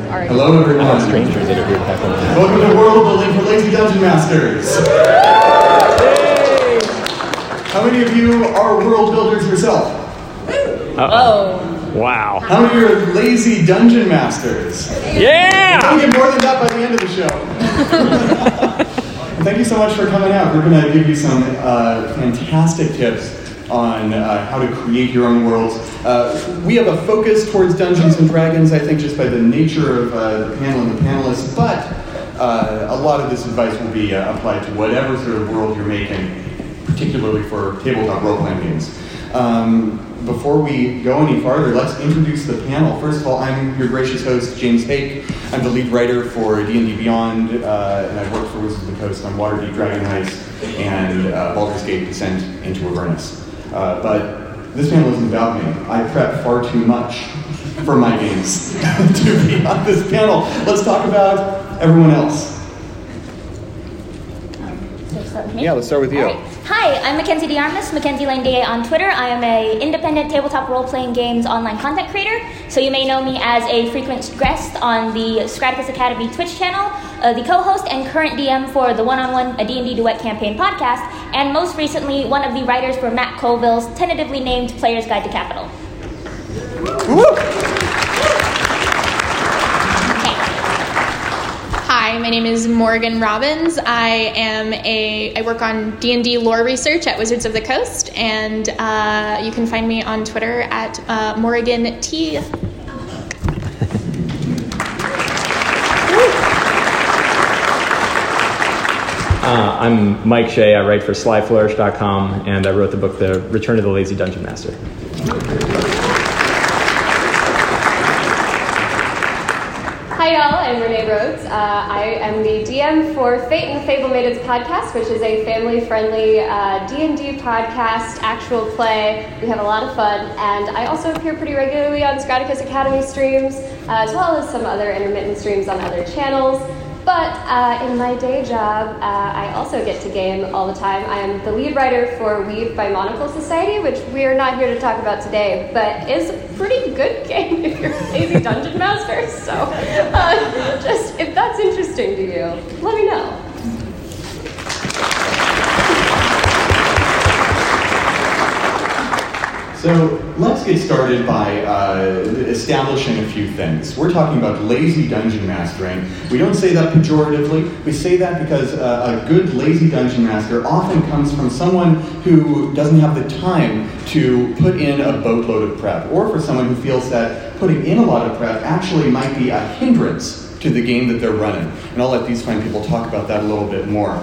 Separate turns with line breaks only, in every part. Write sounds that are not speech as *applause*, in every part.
like already.
Hello, everyone.
Strangers that are here to heckle.
Welcome to World Building for Lazy Dungeon Masters. How many of you are world builders yourself?
Oh.
Wow.
How many are lazy dungeon masters?
Yeah!
I'll get more than that by the end of the show. *laughs* Thank you so much for coming out. We're going to give you some uh, fantastic tips on uh, how to create your own worlds. Uh, we have a focus towards Dungeons and Dragons, I think, just by the nature of uh, the panel and the panelists, but uh, a lot of this advice will be uh, applied to whatever sort of world you're making, particularly for tabletop role-playing games. Um, before we go any farther, let's introduce the panel. First of all, I'm your gracious host, James Haeck. I'm the lead writer for D&D Beyond, uh, and I've worked for Wizards of the Coast on Waterdeep Dragon Heist and uh, Baldur's Gate Descent into Avernus. Uh, but this panel isn't about me. I prep far too much for my games *laughs* to be on this panel. Let's talk about everyone else.
So start with me?
Yeah, let's start with you.
Hi, I'm Makenzie De Armas, Mackenzie Lane DA on Twitter. I am a independent tabletop role-playing games online content creator. So you may know me as a frequent guest on the Scratticus Academy Twitch channel, uh, the co-host and current DM for the One-on-One A D&D Duet Campaign podcast, and most recently one of the writers for Matt Colville's tentatively named Player's Guide to Capital.
Hi, my name is Morrigan Robbins. I am a I work on D and D lore research at Wizards of the Coast, and uh, you can find me on Twitter at uh, Morgan T.
Uh, I'm Mike Shea. I write for slyflourish.com, and I wrote the book The Return of the Lazy Dungeon Master.
Hi, y'all. I'm Renee Rhodes. Uh, I am the DM for Fate and the Fable Maidens podcast, which is a family-friendly uh, D&D podcast, actual play. We have a lot of fun, and I also appear pretty regularly on Scratticus Academy streams, uh, as well as some other intermittent streams on other channels. But uh, in my day job, uh, I also get to game all the time. I am the lead writer for Weave by Monocle Society, which we are not here to talk about today, but is a pretty good *laughs* game if you're a lazy dungeon master. So, uh, just if that's interesting to you, let me know.
So let's get started by uh, establishing a few things. We're talking about lazy dungeon mastering. We don't say that pejoratively. We say that because uh, a good lazy dungeon master often comes from someone who doesn't have the time to put in a boatload of prep, or for someone who feels that putting in a lot of prep actually might be a hindrance to the game that they're running. And I'll let these fine people talk about that a little bit more.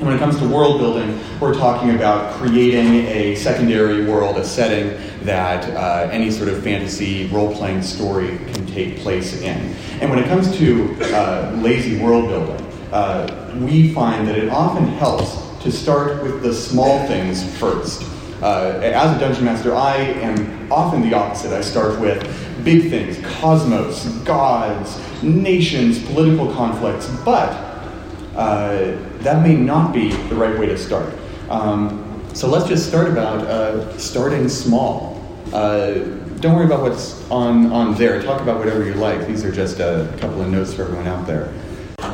When it comes to world building, we're talking about creating a secondary world, a setting that uh, any sort of fantasy role playing story can take place in. And when it comes to uh, lazy world building, uh, we find that it often helps to start with the small things first. Uh, as a dungeon master, I am often the opposite. I start with big things cosmos, gods, nations, political conflicts, but uh, that may not be the right way to start. Um, so let's just start about uh, starting small. Uh, don't worry about what's on, on there. Talk about whatever you like. These are just a couple of notes for everyone out there.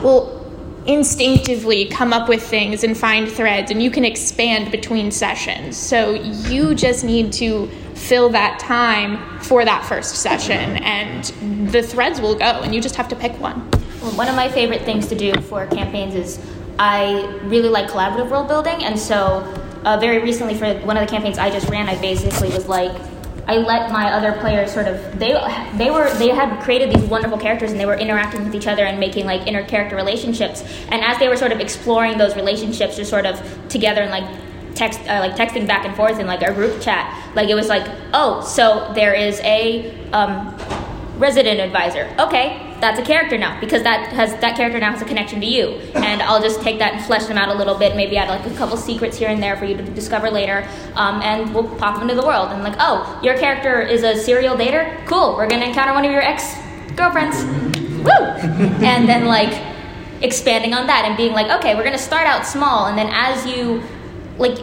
will instinctively come up with things and find threads, and you can expand between sessions. So you just need to fill that time for that first session, and the threads will go, and you just have to pick one.
One of my favorite things to do for campaigns is I really like collaborative world building, and so uh, very recently for one of the campaigns I just ran, I basically was like, I let my other players sort of they they were they had created these wonderful characters and they were interacting with each other and making like inter character relationships, and as they were sort of exploring those relationships, just sort of together and like text uh, like texting back and forth in like our group chat, like it was like, oh, so there is a um, resident advisor. Okay, that's a character now because that has that character now has a connection to you. And I'll just take that and flesh them out a little bit, maybe add like a couple secrets here and there for you to discover later, um, and we'll pop them into the world. And like, oh, your character is a serial dater. Cool, we're gonna encounter one of your ex girlfriends. Woo! and then like expanding on that and being like, okay, we're gonna start out small, and then as you like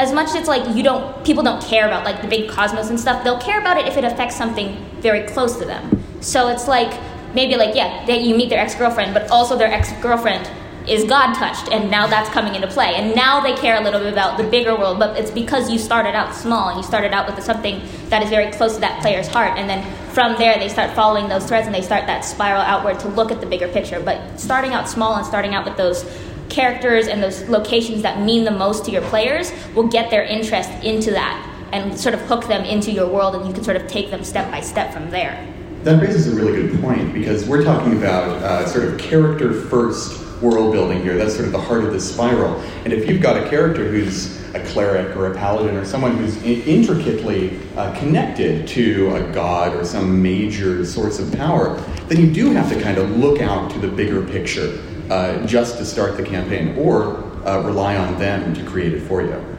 as much as it's like you don't people don't care about like the big cosmos and stuff they'll care about it if it affects something very close to them so it's like maybe like yeah, you meet their ex girlfriend, but also their ex girlfriend is God touched, and now that's coming into play. And now they care a little bit about the bigger world, but it's because you started out small and you started out with something that is very close to that player's heart, and then from there they start following those threads and they start that spiral outward to look at the bigger picture. But starting out small and starting out with those characters and those locations that mean the most to your players will get their interest into that and sort of hook them into your world, and you can sort of take them step by step from there.
That raises a really good point because we're talking about uh, sort of character first world building here. That's sort of the heart of this spiral. And if you've got a character who's a cleric or a paladin or someone who's intricately uh, connected to a god or some major source of power, then you do have to kind of look out to the bigger picture uh, just to start the campaign or uh, rely on them to create it for you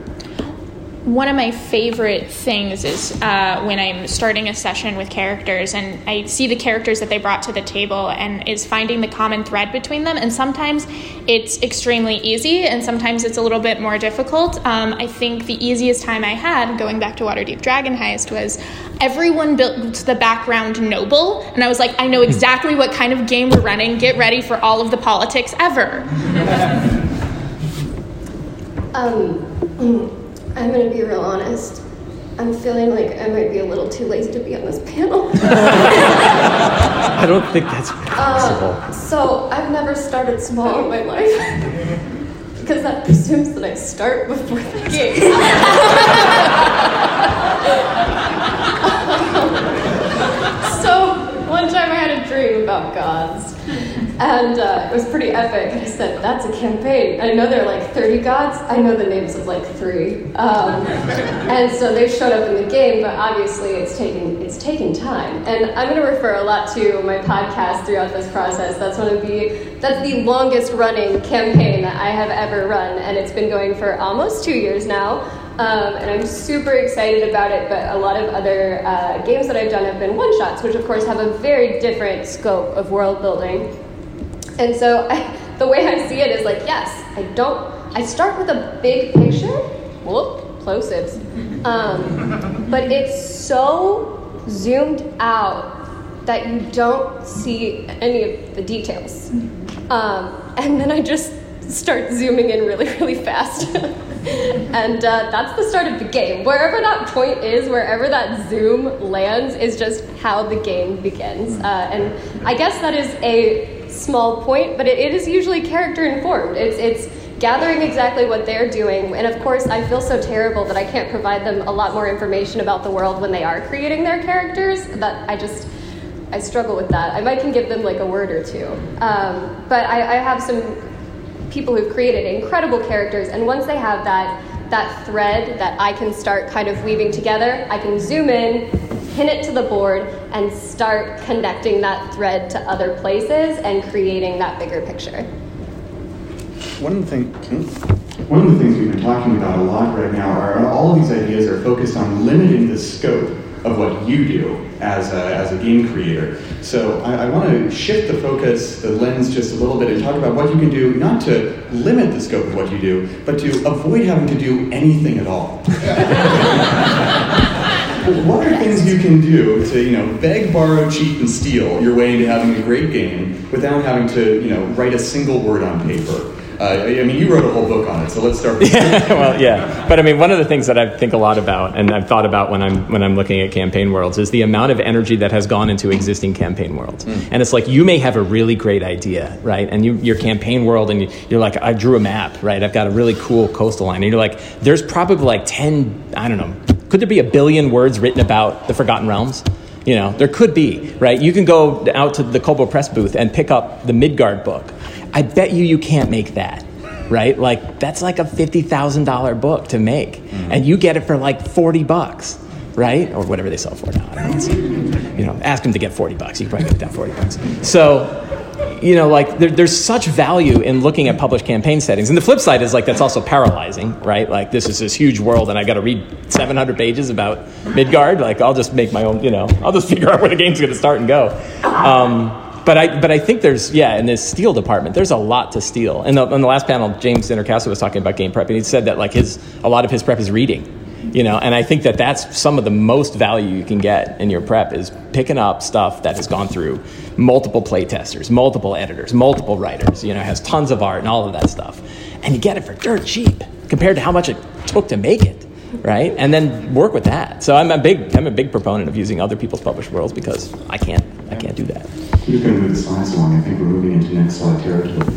one of my favorite things is uh, when I'm starting a session with characters and I see the characters that they brought to the table and is finding the common thread between them. And sometimes it's extremely easy and sometimes it's a little bit more difficult. Um, I think the easiest time I had going back to Waterdeep Dragon Heist was everyone built the background noble. And I was like, I know exactly what kind of game we're running. Get ready for all of the politics ever. *laughs*
um, I'm going to be real honest. I'm feeling like I might be a little too lazy to be on this panel. *laughs*
I don't think that's possible.
Uh, so I've never started small in my life because that presumes that I start before the game. *laughs* so one time I had a dream about gods and uh, it was pretty epic. I said, "That's a campaign." I know there are like 30 gods. I know the names of like three, um, and so they showed up in the game. But obviously, it's taking it's taking time. And I'm going to refer a lot to my podcast throughout this process. That's one of the that's the longest running campaign that I have ever run, and it's been going for almost two years now. Um, and I'm super excited about it. But a lot of other uh, games that I've done have been one shots, which of course have a very different scope of world building. And so *laughs* I, the way I see it is like, yes, I don't, I start with a big picture. Whoop, plosives. Um, *laughs* but it's so zoomed out that you don't see any of the details. Um, and then I just start zooming in really, really fast. *laughs* and uh, that's the start of the game. Wherever that point is, wherever that zoom lands, is just how the game begins. Uh, and I guess that is a small point, but it, it is usually character informed. It's it's gathering exactly what they're doing. And of course, I feel so terrible that I can't provide them a lot more information about the world when they are creating their characters. That I just I struggle with that. I might can give them like a word or two, um, but I, I have some people who've created incredible characters, and once they have that that thread that I can start kind of weaving together, I can zoom in, pin it to the board and start connecting that thread to other places and creating that bigger picture.
One of the things. Hmm? One of the things we've been talking about a lot right now are all of these ideas are focused on limiting the scope of what you do as a, as a game creator. So I, I want to shift the focus, the lens just a little bit and talk about what you can do, not to limit the scope of what you do, but to avoid having to do anything at all. *laughs* what are things you can do to, you know, beg, borrow, cheat, and steal your way into having a great game without having to, you know, write a single word on paper? Uh, I mean, you wrote a whole book on it, so let's start. With *laughs*
yeah, well, yeah, but I mean, one of the things that I think a lot about, and I've thought about when I'm when I'm looking at campaign worlds, is the amount of energy that has gone into existing campaign worlds. Mm. And it's like you may have a really great idea, right? And you, your campaign world, and you're like, I drew a map, right? I've got a really cool coastal line, and you're like, there's probably like ten, I don't know, could there be a billion words written about the Forgotten Realms? You know, there could be, right? You can go out to the Kobold Press booth and pick up the Midgard book. I bet you you can't make that, right? Like that's like a fifty thousand dollar book to make, mm-hmm. and you get it for like forty bucks, right? Or whatever they sell for now. you know, ask them to get forty bucks. You can probably get down forty bucks. So you know, like there, there's such value in looking at published campaign settings. And the flip side is like that's also paralyzing, right? Like this is this huge world, and I got to read 700 pages about Midgard. Like I'll just make my own, you know, I'll just *laughs* figure out where the game's going to start and go. Um, but I, but I think there's, yeah, in this steal department, there's a lot to steal. And on the last panel, James Introcaso was talking about game prep, and he said that like his, a lot of his prep is reading You know, and I think that that's some of the most value you can get in your prep is picking up stuff that has gone through multiple playtesters, multiple editors, multiple writers. You know, has tons of art and all of that stuff, and you get it for dirt cheap compared to how much it took to make it right? And then work with that. So I'm a big I'm a big proponent of using other people's published worlds because I can't I can't do that.
You're going to move the slides along. I think we're moving into next slide territory. *laughs*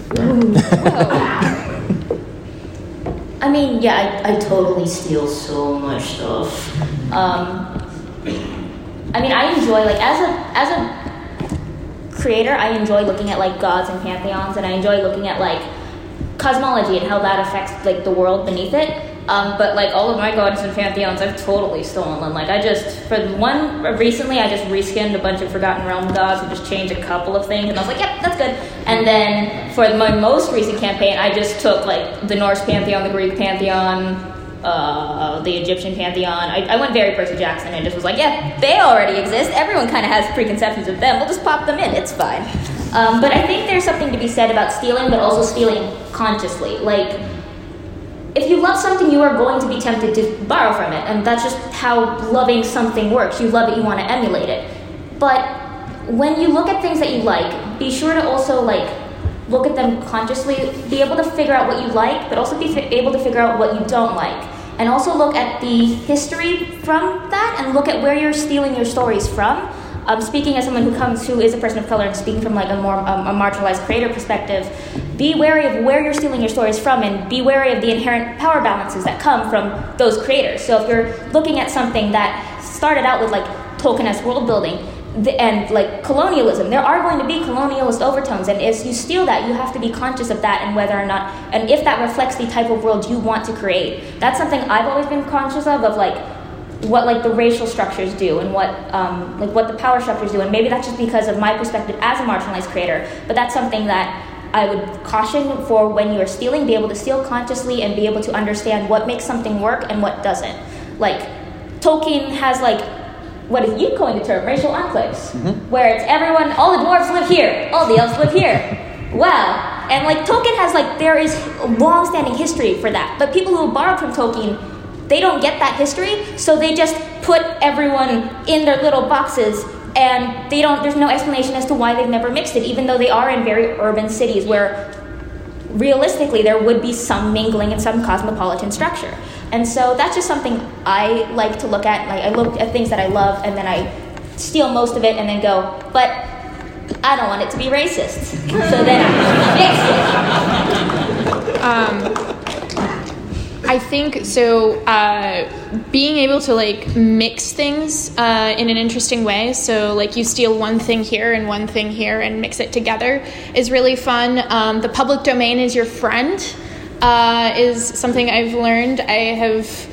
I mean, yeah, I, I totally steal so much stuff. Um, I mean, I enjoy like as a as a creator, I enjoy looking at like gods and pantheons, and I enjoy looking at like cosmology and how that affects like the world beneath it. Um, but like all of my gods and pantheons, I've totally stolen them. Like I just for one recently, I just reskinned a bunch of Forgotten Realm gods and just changed a couple of things, and I was like, yep, that's good. And then for my most recent campaign, I just took like the Norse pantheon, the Greek pantheon, uh, the Egyptian pantheon. I, I went very Percy Jackson and just was like, yeah, they already exist. Everyone kind of has preconceptions of them. We'll just pop them in. It's fine. Um, but I think there's something to be said about stealing, but also stealing consciously. Like if you love something, you are going to be tempted to borrow from it, and that's just how loving something works. You love it, you want to emulate it. But when you look at things that you like, be sure to also like look at them consciously, be able to figure out what you like, but also be f- able to figure out what you don't like. And also look at the history from that and look at where you're stealing your stories from. Um, speaking as someone who comes, who is a person of color, and speaking from like a more um, a marginalized creator perspective, be wary of where you're stealing your stories from, and be wary of the inherent power balances that come from those creators. So if you're looking at something that started out with like Tolkien-esque world building, and like colonialism, there are going to be colonialist overtones, and if you steal that, you have to be conscious of that and whether or not, and if that reflects the type of world you want to create. That's something I've always been conscious of, of like what like the racial structures do and what um, like what the power structures do, and maybe that's just because of my perspective as a marginalized creator. But that's something that I would caution for when you're stealing, be able to steal consciously and be able to understand what makes something work and what doesn't. Like Tolkien has like what is you coined the term racial enclaves, mm-hmm. where it's everyone, all the dwarves live here, all the elves live here. Wow. And like Tolkien has like there is long-standing history for that. But people who borrowed from Tolkien, they don't get that history, so they just put everyone in their little boxes and they don't there's no explanation as to why they've never mixed it even though they are in very urban cities where realistically there would be some mingling and some cosmopolitan structure. And so that's just something i like to look at like i look at things that i love and then i steal most of it and then go but i don't want it to be racist. *laughs* So then i fix it.
Um, I think so. Uh, being able to like mix things uh, in an interesting way. So like you steal one thing here and one thing here and mix it together is really fun. Um, the public domain is your friend. Uh, is something I've learned. I have.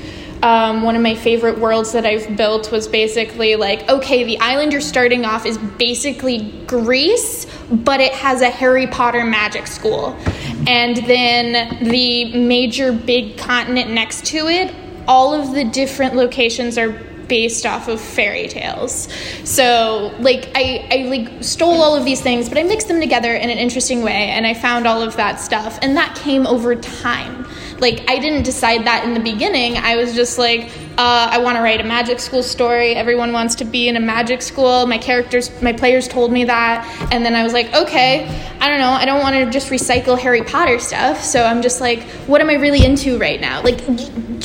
Um, one of my favorite worlds that I've built was basically like, okay, the island you're starting off is basically Greece, but it has a Harry Potter magic school. And then the major big continent next to it, all of the different locations are based off of fairy tales. So like I, I like stole all of these things, but I mixed them together in an interesting way and I found all of that stuff. And that came over time. Like I didn't decide that in the beginning. I was just like, uh, I want to write a magic school story. Everyone wants to be in a magic school. My characters, my players told me that. And then I was like, okay, I don't know. I don't want to just recycle Harry Potter stuff. So I'm just like, what am I really into right now? Like,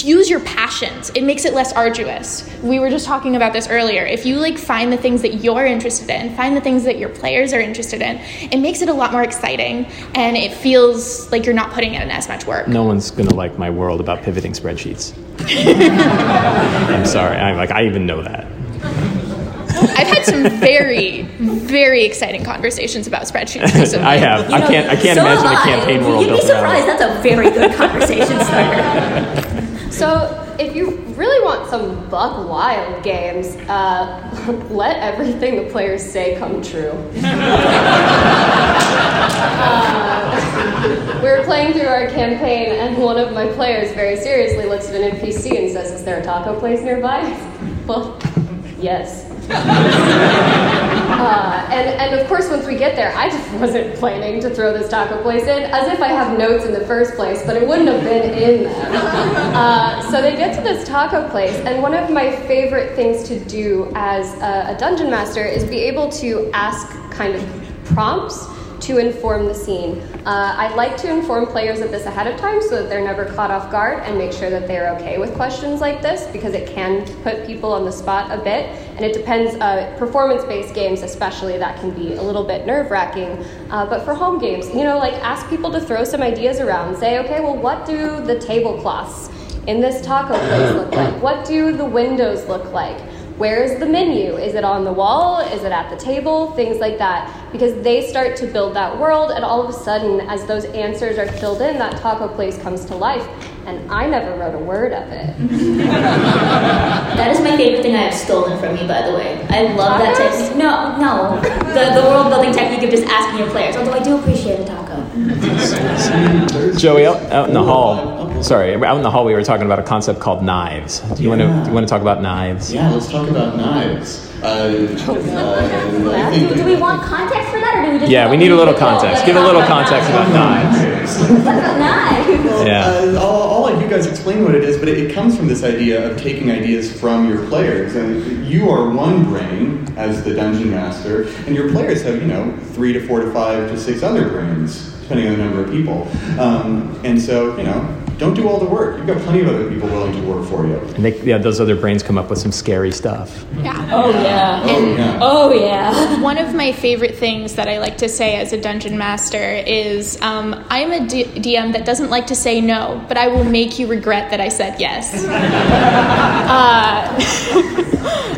use your passions. It makes it less arduous. We were just talking about this earlier. If you like find the things that you're interested in, find the things that your players are interested in, it makes it a lot more exciting and it feels like you're not putting in as much work.
No one's going to like my world about pivoting spreadsheets. *laughs* I'm sorry. I'm like I even know that.
I've had some very, very exciting conversations about spreadsheets *laughs* recently.
I have. You know, I can't. I can't
so
imagine a campaign world.
You'd be surprised. That's a very good *laughs* conversation starter.
So, if you really want some buck wild games, uh, *laughs* let everything the players say come true. uh, we were playing through our campaign, and one of my players very seriously looks at an NPC and says, "Is there a taco place nearby?" *laughs* well, yes. *laughs* Uh, and, and of course, once we get there, I just wasn't planning to throw this taco place in, as if I have notes in the first place, but it wouldn't have been in there. *laughs* Uh, so they get to this taco place, and one of my favorite things to do as a, a dungeon master is be able to ask kind of prompts to inform the scene. Uh, I like to inform players of this ahead of time so that they're never caught off guard and make sure that they're okay with questions like this because it can put people on the spot a bit. And it depends, uh, performance based games especially, that can be a little bit nerve wracking. Uh, but for home games, you know, like ask people to throw some ideas around. Say, okay, well, what do the tablecloths in this taco place look like? What do the windows look like? Where is the menu? Is it on the wall? Is it at the table? Things like that. Because they start to build that world, and all of a sudden, as those answers are filled in, that taco place comes to life. And I never wrote a word of it. *laughs*
That is my favorite thing I have stolen from you, by the way. I love that
Tacos?
technique. No, no. The, the world building technique of just asking your players, although I do appreciate a taco.
Joey, out, out in the hall. Sorry, out in the hall, we were talking about a concept called knives. Do you want to? Do you want to talk about knives?
Yeah, let's talk about knives. Uh, uh,
Do, *laughs* do we want context for that, or do we just
Yeah, we need a little context. Give a little context about knives.
Knives.
Yeah.
Uh, I'll, I'll let you guys explain what it is, but it, it comes from this idea of taking ideas from your players. And you are one brain as the dungeon master, and your players have, you know, three to four to five to six other brains, depending on the number of people. Um, and so, you know, don't do all the work. You've got plenty of other people willing to work for you.
And they, yeah, those other brains come up with some scary stuff.
Yeah.
Oh yeah.
Oh, yeah.
Oh yeah.
One of my favorite things that I like to say as a dungeon master is um, I'm a D- DM that doesn't like to say no, but I will make you regret that I said yes. *laughs* uh,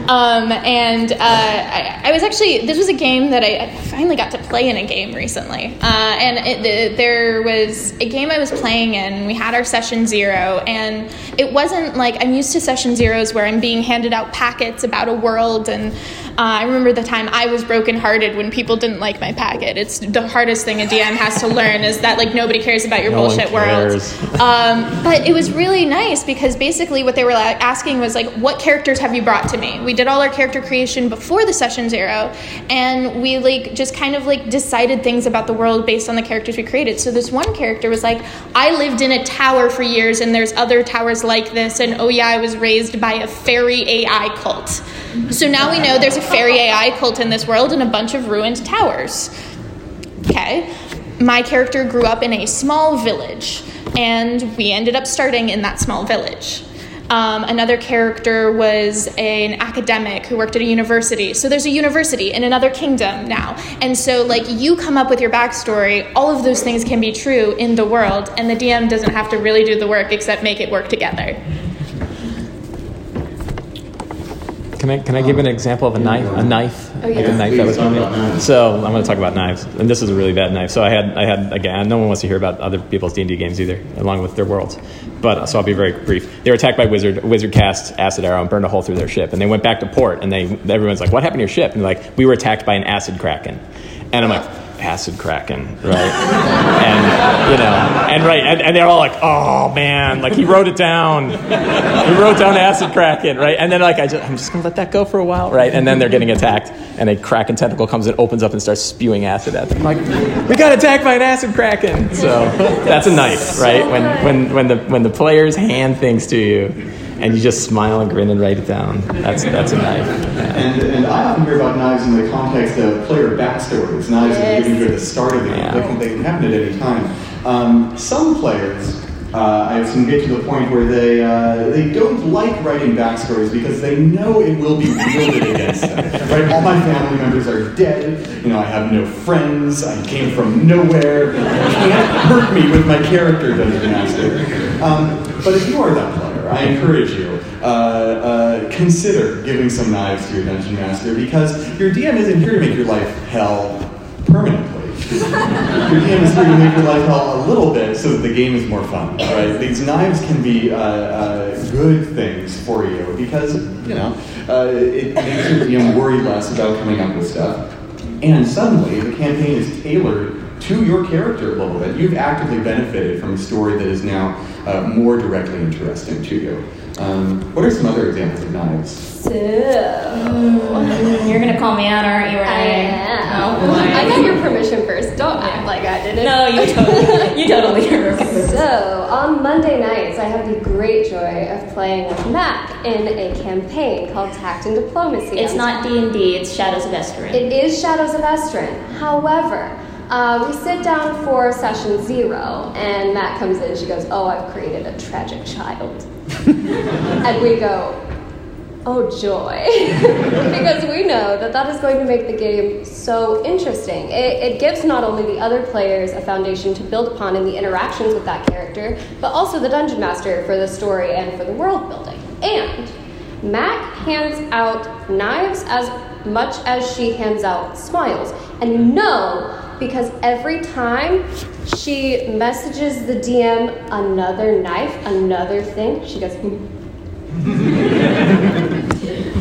*laughs* um, and uh, I, I was actually, this was a game that I, I finally got to play in a game recently. Uh, and it, the, there was a game I was playing in, we had our session zero, and it wasn't like I'm used to session zeros where I'm being handed out packets about a world and I remember the time I was brokenhearted when people didn't like my packet. It's the hardest thing a DM has to learn is that like nobody cares about your
No
bullshit world. Um, but it was really nice because basically what they were like, asking was like, what characters have you brought to me? We did all our character creation before the session zero, and we like just kind of like decided things about the world based on the characters we created. So this one character was like, I lived in a tower for years, and there's other towers like this, and oh yeah, I was raised by a fairy AI cult. So now we know there's a fairy AI cult in this world and a bunch of ruined towers. Okay. My character grew up in a small village, and we ended up starting in that small village. Um, another character was an academic who worked at a university. So there's a university in another kingdom now. And so, like, you come up with your backstory, all of those things can be true in the world, and the DM doesn't have to really do the work except make it work together.
Can I, can I give an example of a knife? A knife?
Oh,
Like a knife that was
talk
coming
about
in?
knives.
So I'm going to talk about knives, and this is a really bad knife. So I had I had again, no one wants to hear about other people's D and D games either, along with their worlds. But so I'll be very brief. They were attacked by wizard. Wizard cast acid arrow and burned a hole through their ship, and they went back to port. And they everyone's like, "What happened to your ship?" And they're like, "We were attacked by an acid kraken." And I'm like, "Acid kraken, right?" *laughs* and you know, and right, and, and they're all like, "Oh man!" Like he wrote it down. he wrote down acid kraken, right? And then like I just, I'm just gonna let that go for a while, right? And then they're getting attacked, and a kraken tentacle comes and opens up and starts spewing acid at them. I'm like, we got attacked by an acid kraken. So that's a knife, right? When when when the when the players hand things to you, and you just smile and grin and write it down. That's that's a knife.
And, and I often hear about knives in the context of player backstories. Knives that are given you at the start of the game.
Yeah.
They, can, they can happen at any time. Um, some players, uh, I've seen get to the point where they uh, they don't like writing backstories because they know it will be wielded against them. *laughs* Right? All my family members are dead. You know, I have no friends. I came from nowhere. You can't hurt me with my character, Dungeon Master. Um, but if you are that player, I encourage you uh, uh, consider giving some knives to your dungeon master because your DM isn't here to make your life hell permanently. *laughs* your DM is here to make your life hell a little bit so that the game is more fun. Right? These knives can be uh, uh, good things for you because you know uh, it makes your DM worry less about coming up with stuff. And suddenly, the campaign is tailored to your character a little bit. You've actively benefited from a story that is now uh, more directly interesting to you. Um, what are some other examples of knives?
So,
Mm, You're gonna call me out, aren't you,
I
Renee?
am.
Oh.
I got your permission first. Don't act like I didn't.
No, you *laughs* totally, you totally are.
So, on Monday nights, I have the great joy of playing with Mac in a campaign called Tact and Diplomacy.
It's not D and D. It's Shadows of Esteren.
It is Shadows of Estrin. However, uh, we sit down for session zero, and Matt comes in. She goes, "Oh, I've created a tragic child," *laughs* and we go, "Oh joy," *laughs* because we know that that is going to make the game so interesting. It, it gives not only the other players a foundation to build upon in the interactions with that character, but also the dungeon master for the story and for the world building. And Mac hands out knives as much as she hands out smiles. And you know, because every time she messages the DM another knife, another thing, she goes, "Hmm."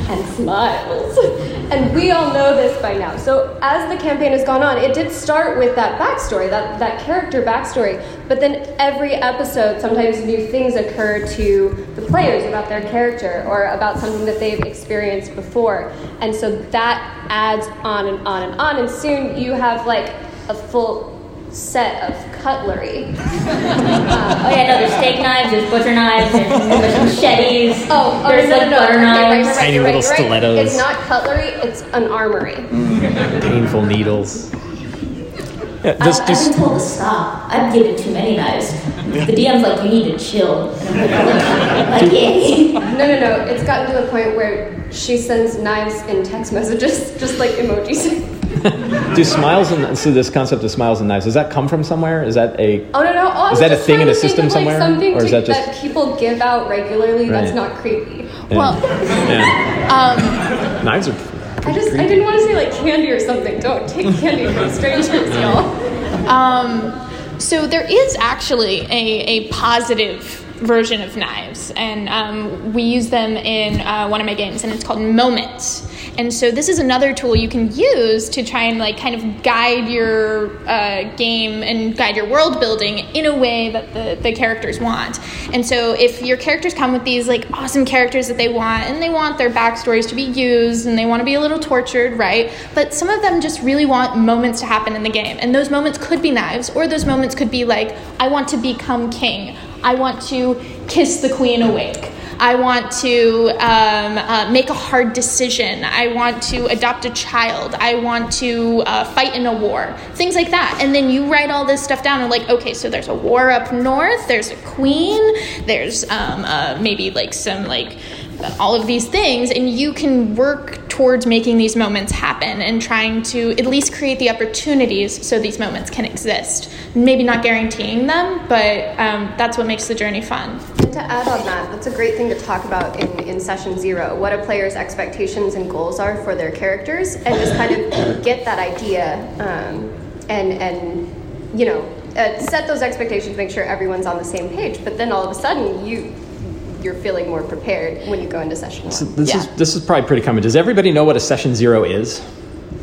And smiles. *laughs* And we all know this by now. So as the campaign has gone on, it did start with that backstory, that, that character backstory. But then every episode, sometimes new things occur to the players about their character or about something that they've experienced before. And so that adds on and on and on. And soon you have like a full set of cutlery. *laughs*
Uh, oh yeah, no, there's steak knives, there's butcher knives, there's, there's machetes.
Oh, oh
there's
no,
like
no, no,
butter
okay, right,
knives.
right, right,
Tiny
right,
little
you're right.
stilettos.
It's not cutlery, it's an armory.
Painful needles. Yeah,
I,
just,
I've been told to stop. I've given too many knives. The DM's like, you need to chill. And I'm like, like, yeah. *laughs*
No, no, no. It's gotten to the point where she sends knives in text messages, just like emojis.
Do smiles and so this concept of smiles and knives does that come from somewhere? Is that a
Oh no, no. Oh,
Is that a thing in a system
of, like,
somewhere?
Something
Or is that just-
that people give out regularly. That's not creepy.
Well,
yeah.
um,
knives are
I just, I didn't want to say like candy or something. Don't take candy from strangers, *laughs* y'all.
Um, so there is actually a, a positive version of knives, and um, we use them in uh, one of my games, and it's called Moments. And so this is another tool you can use to try and like kind of guide your uh, game and guide your world building in a way that the, the characters want. And so if your characters come with these like awesome characters that they want, and they want their backstories to be used, and they want to be a little tortured, right? But some of them just really want moments to happen in the game, and those moments could be knives, or those moments could be like, I want to become king. I want to kiss the queen awake. I want to um, uh, make a hard decision. I want to adopt a child. I want to uh, fight in a war. Things like that. And then you write all this stuff down and, like, okay, so there's a war up north, there's a queen, there's um, uh, maybe like some, like, all of these things, and you can work towards making these moments happen and trying to at least create the opportunities so these moments can exist. Maybe not guaranteeing them, but um, that's what makes the journey fun.
And to add on that, that's a great thing to talk about in, in session zero what a player's expectations and goals are for their characters, and just kind of get that idea um, and, and, you know, uh, set those expectations, make sure everyone's on the same page. But then all of a sudden, you, you're feeling more prepared when you go into session one.
This
Yeah.
is this is probably pretty common. Does everybody know what a session zero is?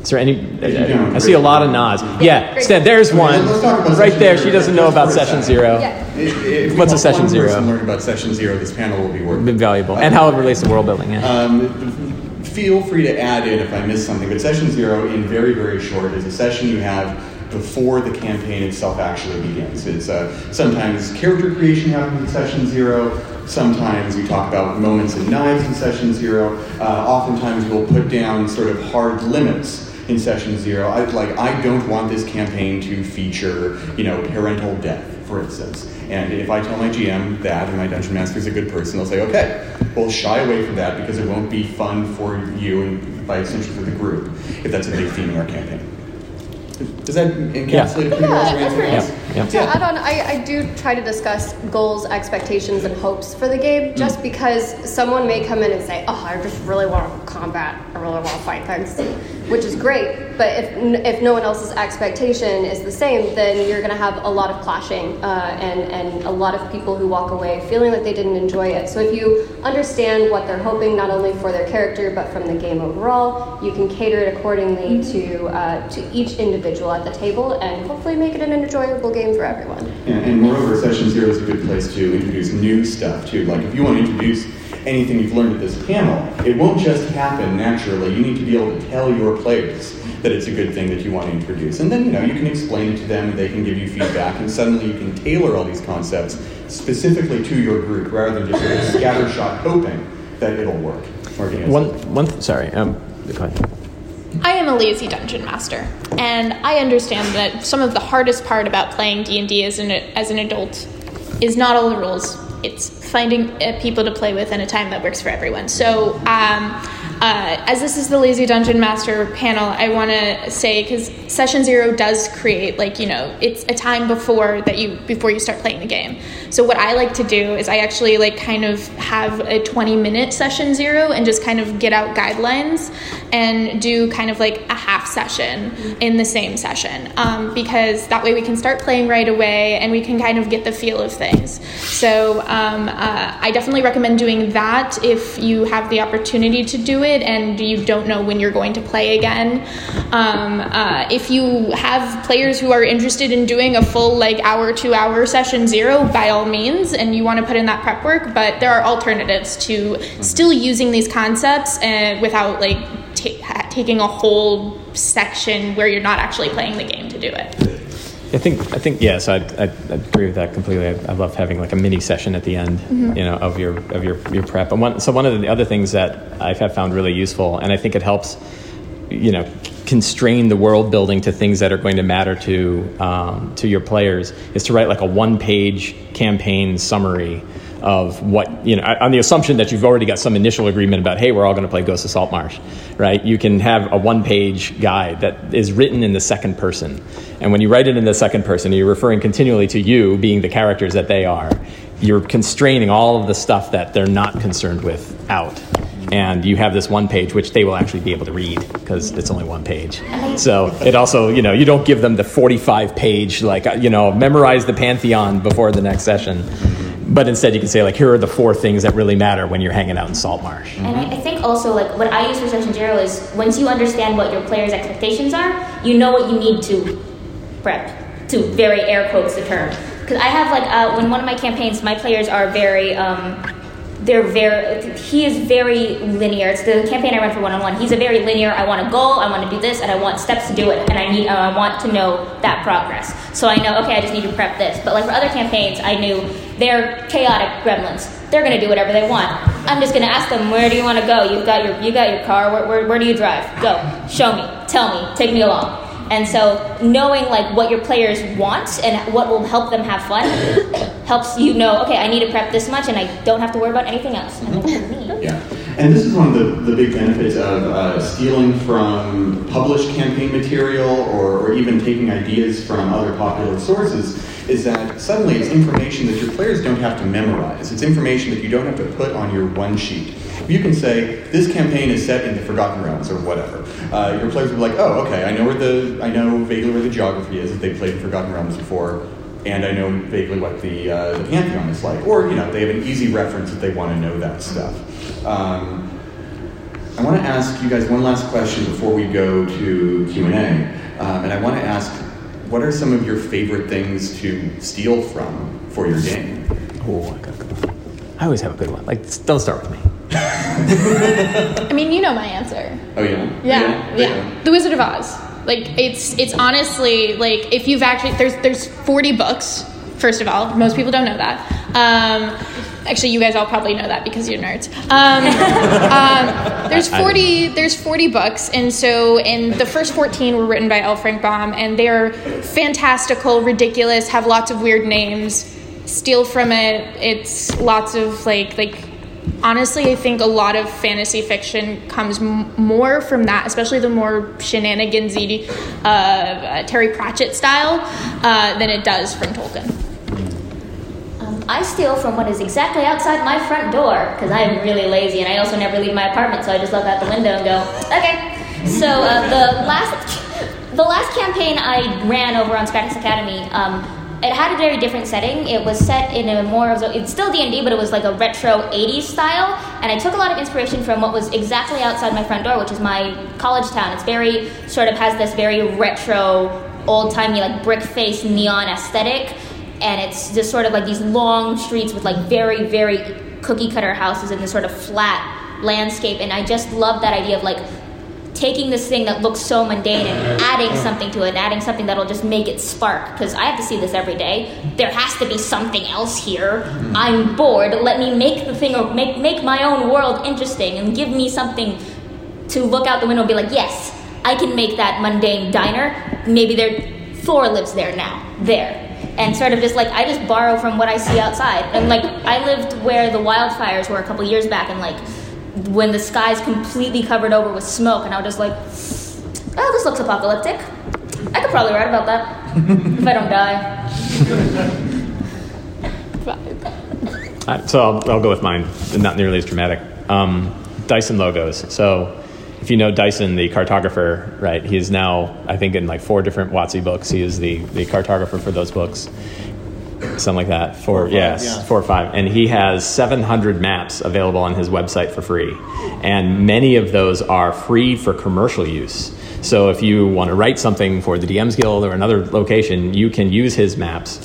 Is there any?
Yeah.
I see a lot of nods. Yeah,
Great.
Stan. There's one
let's talk about
right there.
zero.
She doesn't know about
Just for a
session zero.
Yeah.
If, if
What's a
help
session
one
zero?
person learn about session zero, this panel will be worth
Been valuable, and how it relates to world building. Yeah.
Um, feel free to add in if I missed something, but session zero, in very, very short, is a session you have before the campaign itself actually begins. It's uh, sometimes character creation happens in session zero. Sometimes we talk about moments and knives in session zero. Uh, oftentimes we'll put down sort of hard limits in session zero. I, like I don't want this campaign to feature, you know, parental death, for instance. And if I tell my GM that, and my dungeon master is a good person, they'll say, okay, we'll shy away from that because it won't be fun for you and by extension for the group if that's a big theme in our campaign. Does that encapsulate it pretty well?
Yeah,
Is there
that's
anything
pretty
else?
Yeah.
To add on, I, I do try to discuss goals, expectations, and hopes for the game mm. just because someone may come in and say, Oh, I just really want to combat, I really want to fight things. Which is great. But if if no one else's expectation is the same, then you're going to have a lot of clashing uh, and and a lot of people who walk away feeling like they didn't enjoy it. So if you understand what they're hoping, not only for their character but from the game overall, you can cater it accordingly to uh, to each individual at the table, and hopefully make it an enjoyable game for everyone.
And, and moreover, session zero is a good place to introduce new stuff too. Like if you want to introduce anything you've learned at this panel, it won't just happen naturally. You need to be able to tell your players that it's a good thing that you want to introduce. And then, you know, you can explain it to them, they can give you feedback, and suddenly you can tailor all these concepts specifically to your group rather than just sort of scattershot hoping that it'll work.
One, one, th- sorry, um, go ahead.
I am a lazy dungeon master, and I understand that some of the hardest part about playing D and D as an as an adult is not all the rules. It's finding uh, people to play with and a time that works for everyone. So, um, uh, as this is the Lazy Dungeon Master panel, I want to say because session zero does create like you know it's a time before that you before you start playing the game. So what I like to do is I actually like kind of have a 20 minute session zero and just kind of get out guidelines and do kind of like a half session in the same session um, because that way we can start playing right away and we can kind of get the feel of things. So um, uh, I definitely recommend doing that if you have the opportunity to do it and you don't know when you're going to play again. Um, uh, if you have players who are interested in doing a full like hour, two hour session zero, by all means, and you want to put in that prep work, but there are alternatives to still using these concepts uh, without like ta- taking a whole section where you're not actually playing the game to do it.
I think I think yes, I, I, I agree with that completely. I, I, love having like a mini session at the end, mm-hmm. you know, of your of your your prep. And one, so one of the other things that I've found really useful, and I think it helps, you know, constrain the world building to things that are going to matter to um, to your players, is to write like a one page campaign summary of what you know on the assumption that you've already got some initial agreement about hey we're all going to play ghost of Saltmarsh right? You can have a one page guide that is written in the second person. And when you write it in the second person you're referring continually to you being the characters that they are. You're constraining all of the stuff that they're not concerned with out. And you have this one page which they will actually be able to read because it's only one page. So it also you know you don't give them the 45 page like you know memorize the pantheon before the next session but instead you can say like here are the four things that really matter when you're hanging out in Saltmarsh.
And I, I, think also like what i use for session zero is once you understand what your players expectations are you know what you need to prep to very air quotes the term. Because i have like uh, when one of my campaigns my players are very um, they're very he is very linear. It's the campaign i run for one-on-one. He's a very linear i want a goal i want to do this and i want steps to do it and i need uh, i want to know that progress. So i know okay i just need to prep this. But like for other campaigns i knew they're chaotic gremlins. They're going to do whatever they want. I'm just going to ask them where do you want to go? You've got your you got your car. Where, where, where do you drive? Go. Show me. Tell me. Take me along. And so knowing like what your players want and what will help them have fun *coughs* helps you know, okay, I need to prep this much and I don't have to worry about anything else.
yeah. And this is one of the, the big benefits of uh, stealing from published campaign material or, or even taking ideas from other popular sources is that suddenly it's information that your players don't have to memorize. It's information that you don't have to put on your one sheet. You can say, this campaign is set in the Forgotten Realms or whatever. Uh, your players will be like, oh, okay, I know where the, I know vaguely where the geography is if they played in Forgotten Realms before, and I know vaguely what the, uh, the Pantheon is like. Or, you know, they have an easy reference if they want to know that stuff. Um, I want to ask you guys one last question before we go to Q&A. Um, and I want to ask, what are some of your favorite things to steal from for your game?
Oh, I got good one. I always have a good one. Like, don't start with me. *laughs*
I mean, you know my answer.
Oh yeah.
Yeah, yeah. yeah. The Wizard of Oz. Like it's it's honestly like if you've actually there's there's 40 books. First of all, most people don't know that. Um, actually, you guys all probably know that because you're nerds. Um, *laughs* um, there's 40 there's 40 books, and so and the first 14 were written by L. Frank Baum, and they're fantastical, ridiculous, have lots of weird names. Steal from it. It's lots of like like honestly, I think a lot of fantasy fiction comes m- more from that, especially the more shenanigansy uh, uh, Terry Pratchett style, uh, than it does from Tolkien.
I steal from what is exactly outside my front door because I'm really lazy and I also never leave my apartment, so I just look out the window and go, okay. So uh, the last the last campaign I ran over on Scratticus Academy, um, it had a very different setting. It was set in a more it's still D and D, but it was like a retro '80s style, and I took a lot of inspiration from what was exactly outside my front door, which is my college town. It's very sort of has this very retro, old timey like brick face neon aesthetic, and it's just sort of like these long streets with like very very cookie cutter houses in this sort of flat landscape, and I just love that idea of like taking this thing that looks so mundane and adding something to it, and adding something that'll just make it spark. Because I have to see this every day. There has to be something else here. I'm bored. Let me make the thing or make make my own world interesting and give me something to look out the window and be like, yes, I can make that mundane diner. Maybe there Thor lives there now. There. And sort of just like I just borrow from what I see outside. And like I lived where the wildfires were a couple years back and like when the sky's completely covered over with smoke, and I was just like, oh, this looks apocalyptic. I could probably write about that if I don't die. *laughs*
So I'll, I'll go with mine, not nearly as dramatic. Um, Dyson Logos. So if you know Dyson, the cartographer, right? He is now, I think, in like four different WotC books. He is the, the cartographer for those books. Something like that. Four,
Four or five,
yes,
yeah.
four or five. And he has 700 maps available on his website for free. And many of those are free for commercial use. So if you want to write something for the DMs Guild or another location, you can use his maps.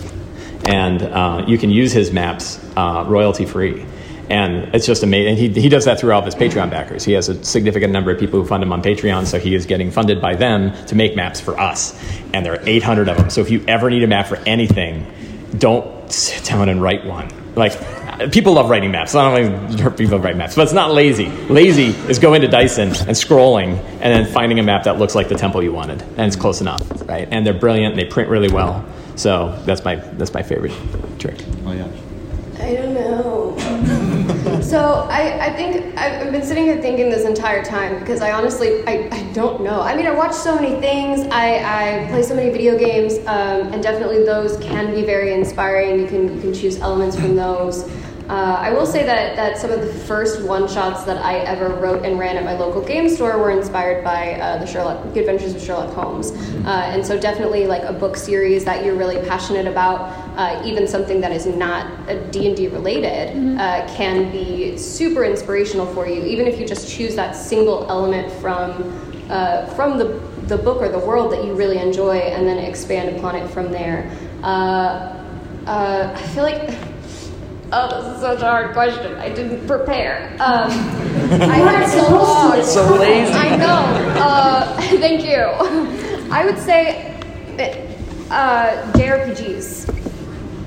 And uh, you can use his maps uh, royalty free. And it's just amazing. And he, he does that through all of his Patreon backers. He has a significant number of people who fund him on Patreon, so he is getting funded by them to make maps for us. And there are 800 of them. So if you ever need a map for anything, don't sit down and write one. Like, people love writing maps. I don't only do people write maps, but it's not lazy. Lazy is going to Dyson and scrolling and then finding a map that looks like the temple you wanted, and it's close enough, right? And they're brilliant. And they print really well. So that's my that's my favorite trick.
Oh yeah.
I don't know. So I, I think I've been sitting here thinking this entire time because I honestly I, I don't know. I mean I watch so many things. I, I play so many video games, um, and definitely those can be very inspiring. You can you can choose elements from those. Uh, I will say that, that some of the first one shots that I ever wrote and ran at my local game store were inspired by uh, the Sherlock Good Adventures of Sherlock Holmes, uh, and so definitely like a book series that you're really passionate about, uh, even something that is not D and D related, uh, can be super inspirational for you. Even if you just choose that single element from uh, from the the book or the world that you really enjoy, and then expand upon it from there. Uh, uh, I feel like. Oh, this is such a hard question. I didn't prepare. Um, *laughs* I had so long.
So lazy.
I know. Uh, *laughs* thank you. I would say uh, JRPGs.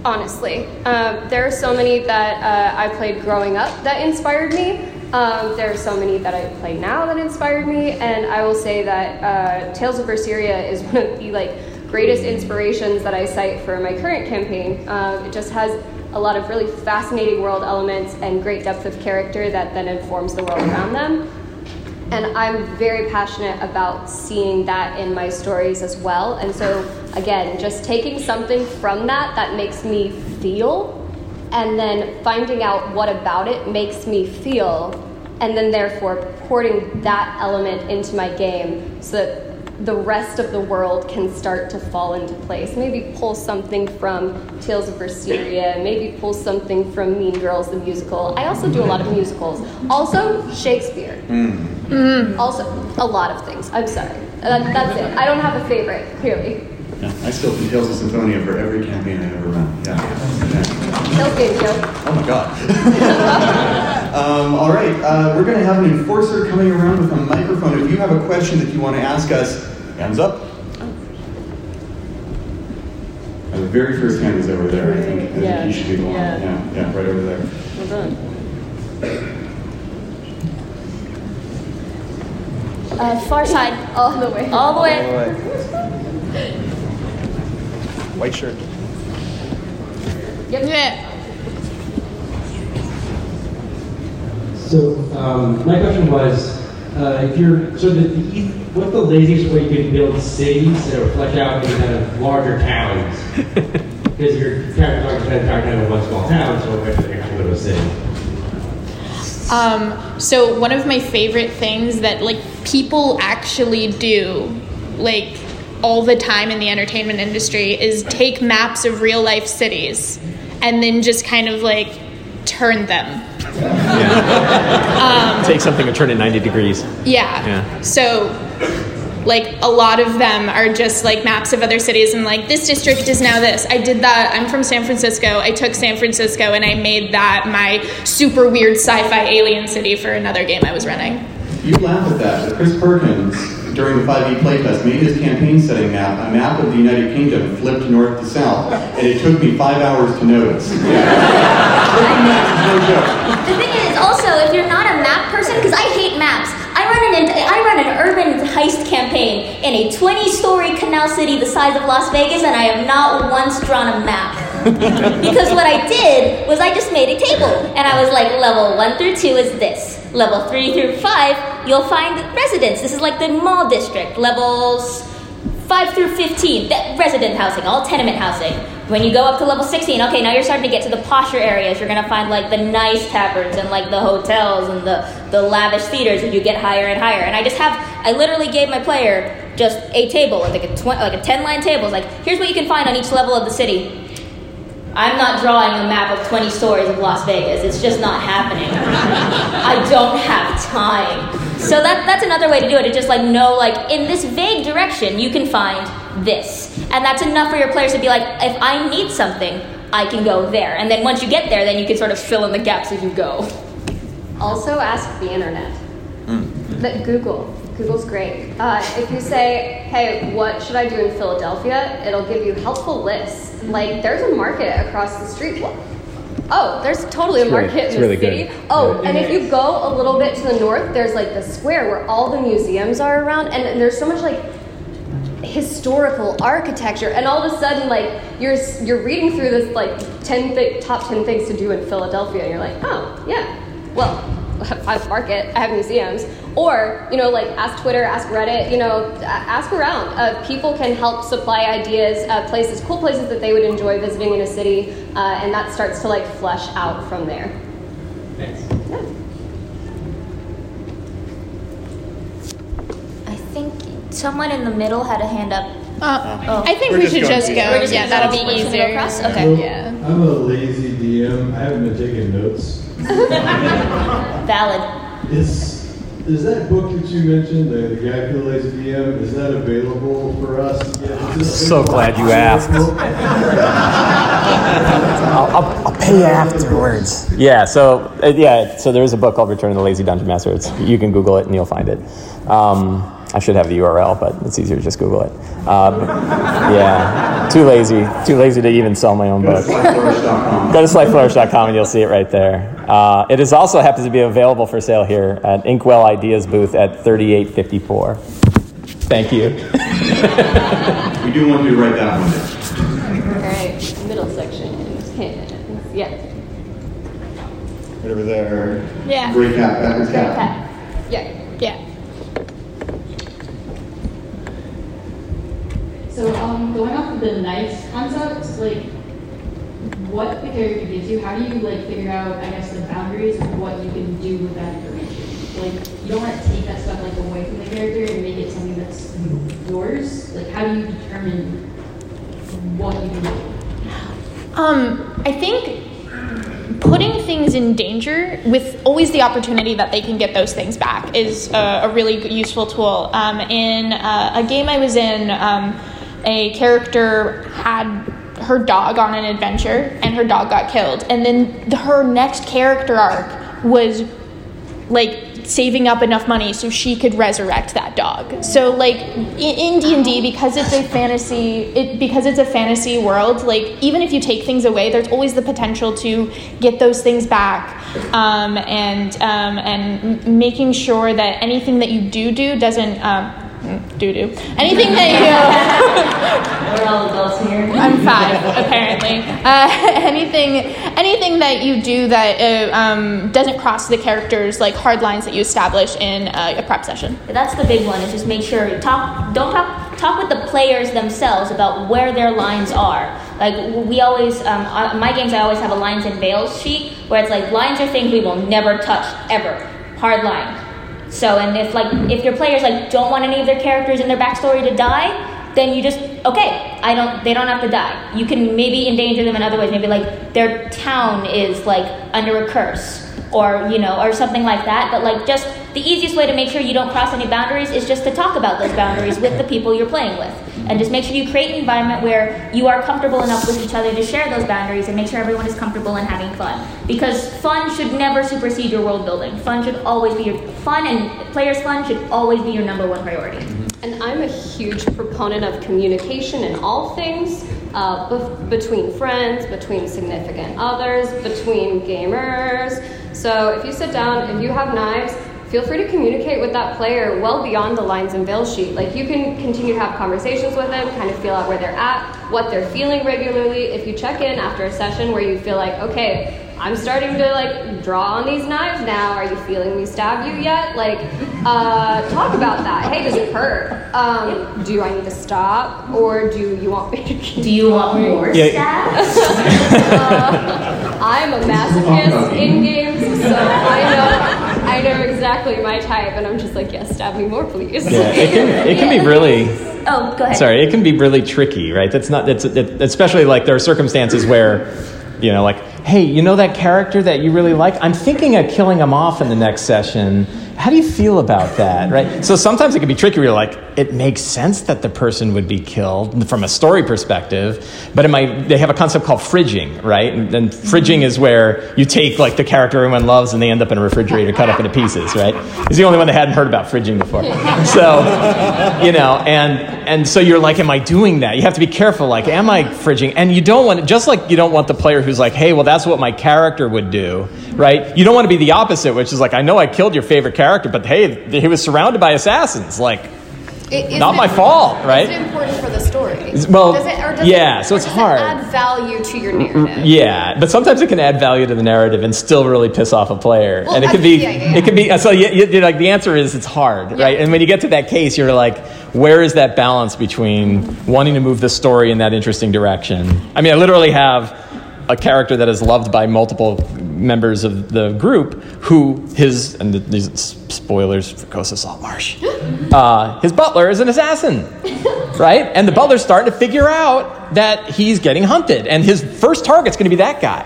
Honestly, um, there are so many that uh, I played growing up that inspired me. Um, there are so many that I play now that inspired me, and I will say that uh, Tales of Berseria is *laughs* one of the like greatest inspirations that I cite for my current campaign. Um, it just has a lot of really fascinating world elements and great depth of character that then informs the world around them. And I'm very passionate about seeing that in my stories as well. And so, again, just taking something from that that makes me feel, and then finding out what about it makes me feel, and then therefore porting that element into my game so that the rest of the world can start to fall into place. Maybe pull something from Tales of Berseria, maybe pull something from Mean Girls the musical. I also do a lot of musicals. Also, Shakespeare. Mm. Also, a lot of things. I'm sorry. That, that's it. I don't have a favorite, clearly.
yeah. I still do Tales of Symphonia for every campaign I've ever run. Yeah. yeah. *laughs*
Kills game joke.
Oh my god. *laughs* um, all right, uh, we're going to have an enforcer coming around with a microphone. If you have a question that you want to ask us, hands up. Uh, the very first hand is over there, I think. I think
Yeah.
he should be the one.
Yeah.
Yeah, yeah, right over there.
Well done.
Uh, far side,
All the way.
all the way. All the way.
White shirt.
Yeah.
So um, my question was, uh, if you're so the, the what's the laziest way you can build cities that are flesh out into kind of larger towns? *laughs* Because your characters aren't going to kind of one small town, so eventually they have to go to a city.
Um, so one of my favorite things that like people actually do, like all the time in the entertainment industry, is take maps of real life cities and then just kind of like turn them.
Um, Take something and turn it 90 degrees.
Yeah.
Yeah.
So, like, a lot of them are just like maps of other cities, and like, this district is now this. I did that. I'm from San Francisco. I took San Francisco and I made that my super weird sci fi alien city for another game I was running.
You laugh at that, but Chris Perkins, during the 5e playtest, made his campaign setting map a map of the United Kingdom flipped north to south, and it took me five hours to notice. *laughs* Flipping maps is no joke.
The thing is, also, if you're not a map person, because I hate maps, I run an I run an urban heist campaign in a 20-story canal city the size of Las Vegas, and I have not once drawn a map. *laughs* because what I did was I just made a table, and I was like, level one through two is this. Level three through five, you'll find residents. This is like the mall district. Levels 5 through 15, that resident housing, all tenement housing. When you go up to level 16, okay, now you're starting to get to the posher areas. You're gonna find like the nice taverns and like the hotels and the, the lavish theaters and you get higher and higher. And I just have, I literally gave my player just a table, like a, tw- like a 10 line table. Like, here's what you can find on each level of the city. I'm not drawing a map of 20 stories of Las Vegas. It's just not happening. I don't have time. So that, that's another way to do it. To just like know, like in this vague direction, you can find this, and that's enough for your players to be like, if I need something, I can go there. And then once you get there, then you can sort of fill in the gaps as you go.
Also, ask the internet. Hmm. The Google. Google's great. Uh, if you say, "Hey, what should I do in Philadelphia?" It'll give you helpful lists. Like, there's a market across the street. What? Oh, there's totally a
It's really-
market
it's
in the
really
city.
good.
Oh, and if you go a little bit to the north, there's like the square where all the museums are around, and there's so much like historical architecture and all of a sudden like you're you're reading through this like 10 th- top 10 things to do in Philadelphia and you're like oh yeah well *laughs* I have market I have museums or you know like ask Twitter ask Reddit you know ask around uh, people can help supply ideas uh, places cool places that they would enjoy visiting in a city uh, and that starts to like flesh out from there
Thanks.
yeah.
I think someone in the middle had a hand up.
Uh,
Oh.
I think
We're
we should
going
just
to-
go.
Just
yeah, that'll be
we're just
easier.
Okay.
Yeah.
I'm a lazy DM. I haven't been taking notes. *laughs*
Valid.
Is is that book that you mentioned, the, the guy who lazy DM, is that available for us? to get?
So glad you asked. I'll, I'll, I'll pay you afterwards. Yeah, so uh, yeah, so there is a book called Return of the Lazy Dungeon Master. It's, you can Google it and you'll find it. Um, I should have the URL, but it's easier to just Google it. Um, yeah, too lazy, too lazy to even sell my own
Go
book.
slyflourish.com.
Go to slyflourish.com and you'll see it right there. Uh, it is also happens to be available for sale here at Inkwell Ideas booth at 3854. Thank you. *laughs*
We do want you to write that one down.
all right middle section yeah
Right over there.
Yeah.
Gray cap, backwards cap.
yeah
Yeah.
So, um, going off of the nice concept, like, what the character gives you, how do you, like, figure out, I guess, the boundaries of what you can do with that information? Like, you don't want to take that stuff, like, away from the character and make it something that's yours. Like, how do you determine what you can do?
Um, I think putting things in danger with always the opportunity that they can get those things back is a, a really useful tool. Um, in uh, a game I was in, um, a character had her dog on an adventure and her dog got killed, and then the, her next character arc was like saving up enough money so she could resurrect that dog. So like in D and D, because it's a fantasy, it because it's a fantasy world. Like even if you take things away, there's always the potential to get those things back, um, and um, and making sure that anything that you do do doesn't. Um, do do anything that you *laughs*
We're all adults here.
I'm five, apparently. Uh, *laughs* anything, anything that you do that uh, um, doesn't cross the characters like hard lines that you establish in uh, a prep session.
That's the big one. Is just make sure talk. Don't talk. Talk with the players themselves about where their lines are. Like we always, um, on my games, I always have a lines and veils sheet where it's like lines are things we will never touch ever. Hard line. So, and if like if your players like don't want any of their characters in their backstory to die, then you just okay. I don't. They don't have to die. You can maybe endanger them in other ways. Maybe like their town is like under a curse, or you know, or something like that. But like just the easiest way to make sure you don't cross any boundaries is just to talk about those boundaries with the people you're playing with, and just make sure you create an environment where you are comfortable enough with each other to share those boundaries, and make sure everyone is comfortable and having fun. Because fun should never supersede your world building. Fun should always be your fun, and players' fun should always be your number one priority.
And I'm a huge proponent of communication in all things, uh, bef- between friends, between significant others, between gamers. So if you sit down, if you have knives, feel free to communicate with that player well beyond the lines and veil sheet. Like you can continue to have conversations with them, kind of feel out where they're at, what they're feeling regularly. If you check in after a session where you feel like, okay, I'm starting to like draw on these knives now. Are you feeling me stab you yet? Like, uh, talk about that. Hey, does it hurt? Um, do I need to stop, or do you want me to keep?
Do you want more
Yeah.
stabs? *laughs*
Uh, I'm a masochist in games, so I know I know exactly my type, and I'm just like, yes, stab me more, please.
Yeah, it can, it can be *laughs* really.
Oh, go ahead.
Sorry, it can be really tricky, right? That's not. That's it, especially like there are circumstances where, you know, like, hey, you know that character that you really like? I'm thinking of killing him off in the next session. How do you feel about that, right? So sometimes it can be tricky. You're like, it makes sense that the person would be killed from a story perspective, but it might. They have a concept called fridging, right? And, and fridging is where you take like the character everyone loves and they end up in a refrigerator cut up into pieces, right? He's the only one that hadn't heard about fridging before. So, you know, and and so you're like, am I doing that? You have to be careful. Like, am I fridging? And you don't want just like you don't want the player who's like, hey, well, that's what my character would do, right? You don't want to be the opposite, which is like, I know I killed your favorite character, but hey, he was surrounded by assassins. Like,
It-
Not my fault, right?
Is it important for the story?
well,
does it, or does
yeah,
it,
so it's hard.
Add value to your narrative.
Yeah, but sometimes it can add value to the narrative and still really piss off a player.
Well,
and it could be,
yeah, yeah, yeah.
it could be. So you, you, like the answer is it's hard, right? And when you get to that case, you're like, where is that balance between wanting to move the story in that interesting direction? I mean, I literally have a character that is loved by multiple members of the group who his and th- these spoilers for Ghost of Saltmarsh. *laughs* Uh, his butler is an assassin, right? And the butler's starting to figure out that he's getting hunted, and his first target's going to be that guy.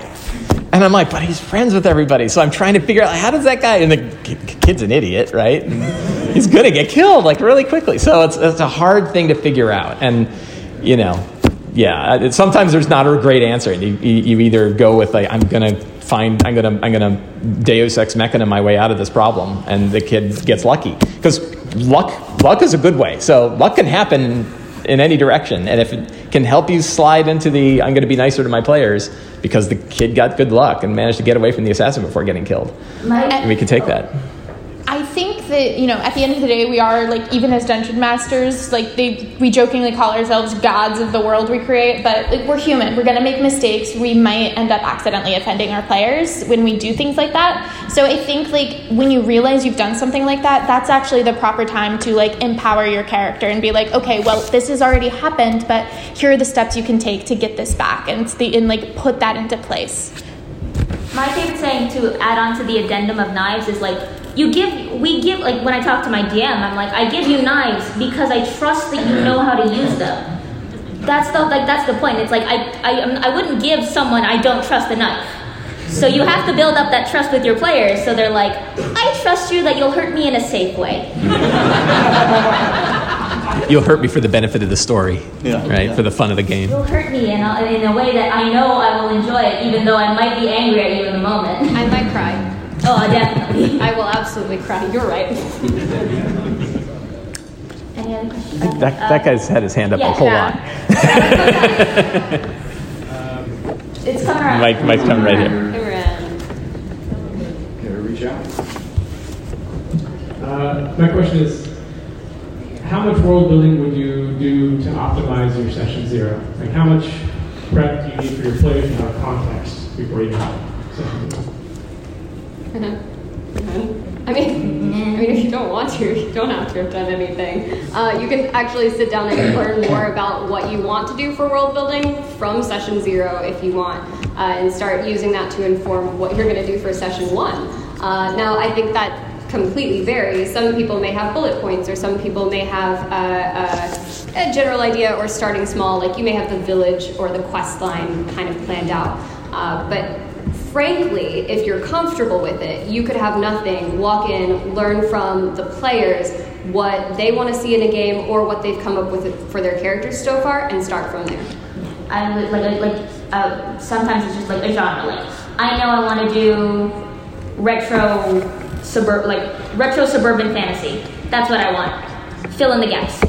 And I'm like, but he's friends with everybody, so I'm trying to figure out how does that guy? And the ki- kid's an idiot, right? *laughs* He's going to get killed like really quickly. So it's it's a hard thing to figure out, and you know, yeah. It, sometimes there's not a great answer. You, you, you either go with like, I'm going to find, I'm going to, I'm to Deus ex machina my way out of this problem, and the kid gets lucky because luck, luck is a good way. So luck can happen in any direction, and if it can help you slide into the, I'm going to be nicer to my players because the kid got good luck and managed to get away from the assassin before getting killed.
My,
We can take that.
I think that you know, at the end of the day, we are like even as dungeon masters, like they we jokingly call ourselves gods of the world we create, but like, we're human. We're gonna make mistakes. We might end up accidentally offending our players when we do things like that. So I think like when you realize you've done something like that, that's actually the proper time to like empower your character and be like, okay, well this has already happened, but here are the steps you can take to get this back and the and like put that into place.
My favorite saying to add on to the addendum of knives is like, you give, we give, like when I talk to my DM, I'm like, I give you knives because I trust that you know how to use them. That's the, like, that's the point. It's like, I, I, um, I wouldn't give someone I don't trust a knife. So you have to build up that trust with your players so they're like, I trust you that you'll hurt me in a safe way. *laughs*
You'll hurt me for the benefit of the story,
Yeah.
right? For the fun of the game.
You'll hurt me in a, in a way that I know I will enjoy it, even though I might be angry at you in the moment.
I might cry.
Oh, definitely.
I will absolutely cry. You're right.
Any other questions?
That, that guy's had his hand up a
yeah.
whole
Yeah.
lot. *laughs*
It's coming around.
Mike, Mike's coming right here.
Can we reach out?
Uh, my question is, how much world building would you do to optimize your session zero? Like, how much prep do you need for your players to have context before you have session zero? *laughs*
I mean, I mean, if you don't want to, you don't have to have done anything. Uh, you can actually sit down and learn more about what you want to do for world building from session zero if you want, uh, and start using that to inform what you're going to do for session one. Uh, now, I think that completely varies. Some people may have bullet points, or some people may have uh, a, a general idea, or starting small. Like you may have the village or the quest line kind of planned out, uh, but frankly, if you're comfortable with it, you could have nothing, walk in, learn from the players what they want to see in a game or what they've come up with for their characters so far and start from there.
I would like like uh, sometimes it's just like a genre. Like I know I want to do retro suburb like retro suburban fantasy. That's what I want. Fill in the gaps,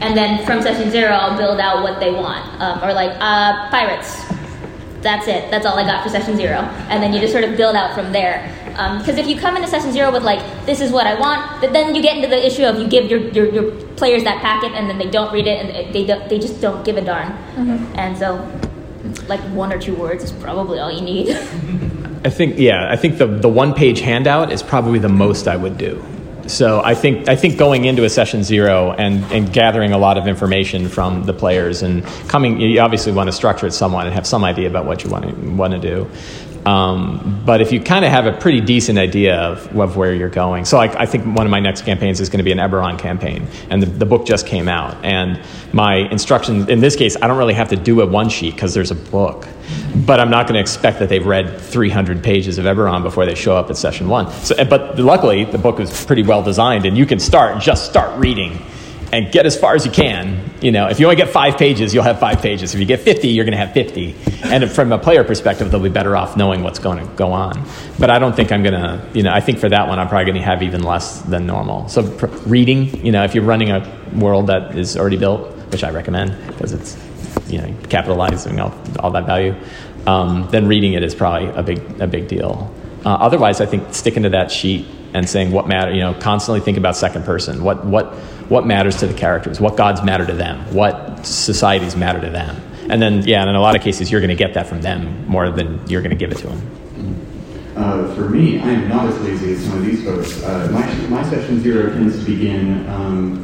and then from session zero, I'll build out what they want. Um, or like uh, pirates that's it. That's all I got for session zero. And then you just sort of build out from there. Because um, if you come into session zero with like, this is what I want, but then you get into the issue of you give your, your, your players that packet and then they don't read it and they, don't, they just don't give a darn. Mm-hmm. And so, like one or two words is probably all you need. *laughs*
I think, yeah, I think the, the one page handout is probably the most I would do. So I think I think going into a session zero and, and gathering a lot of information from the players and coming, you obviously want to structure it somewhat and have some idea about what you want to want to do. Um, but if you kind of have a pretty decent idea of, of where you're going, so I, I, think one of my next campaigns is going to be an Eberron campaign, and the, the book just came out. And my instructions, in this case, I don't really have to do a one sheet because there's a book, but I'm not going to expect that they've read 300 pages of Eberron before they show up at session one. So, but luckily, the book is pretty well designed, and you can start just start reading and get as far as you can. You know, if you only get five pages, you'll have five pages. If you get 50, you're going to have 50. And from a player perspective, they'll be better off knowing what's going to go on. But I don't think I'm going to, you know, I think for that one, I'm probably going to have even less than normal. So pr- reading, you know, if you're running a world that is already built, which I recommend because it's, you know, capitalizing all, all that value, um, then reading it is probably a big, a big deal. Uh, otherwise, I think sticking to that sheet and saying what matter, you know, constantly think about second person. What, what, what matters to the characters? What gods matter to them? What societies matter to them? And then, yeah, and in a lot of cases, you're going to get that from them more than you're going to give it to them.
Uh, for me, I am not as lazy as some of these folks. Uh, my, my session zero tends to begin um,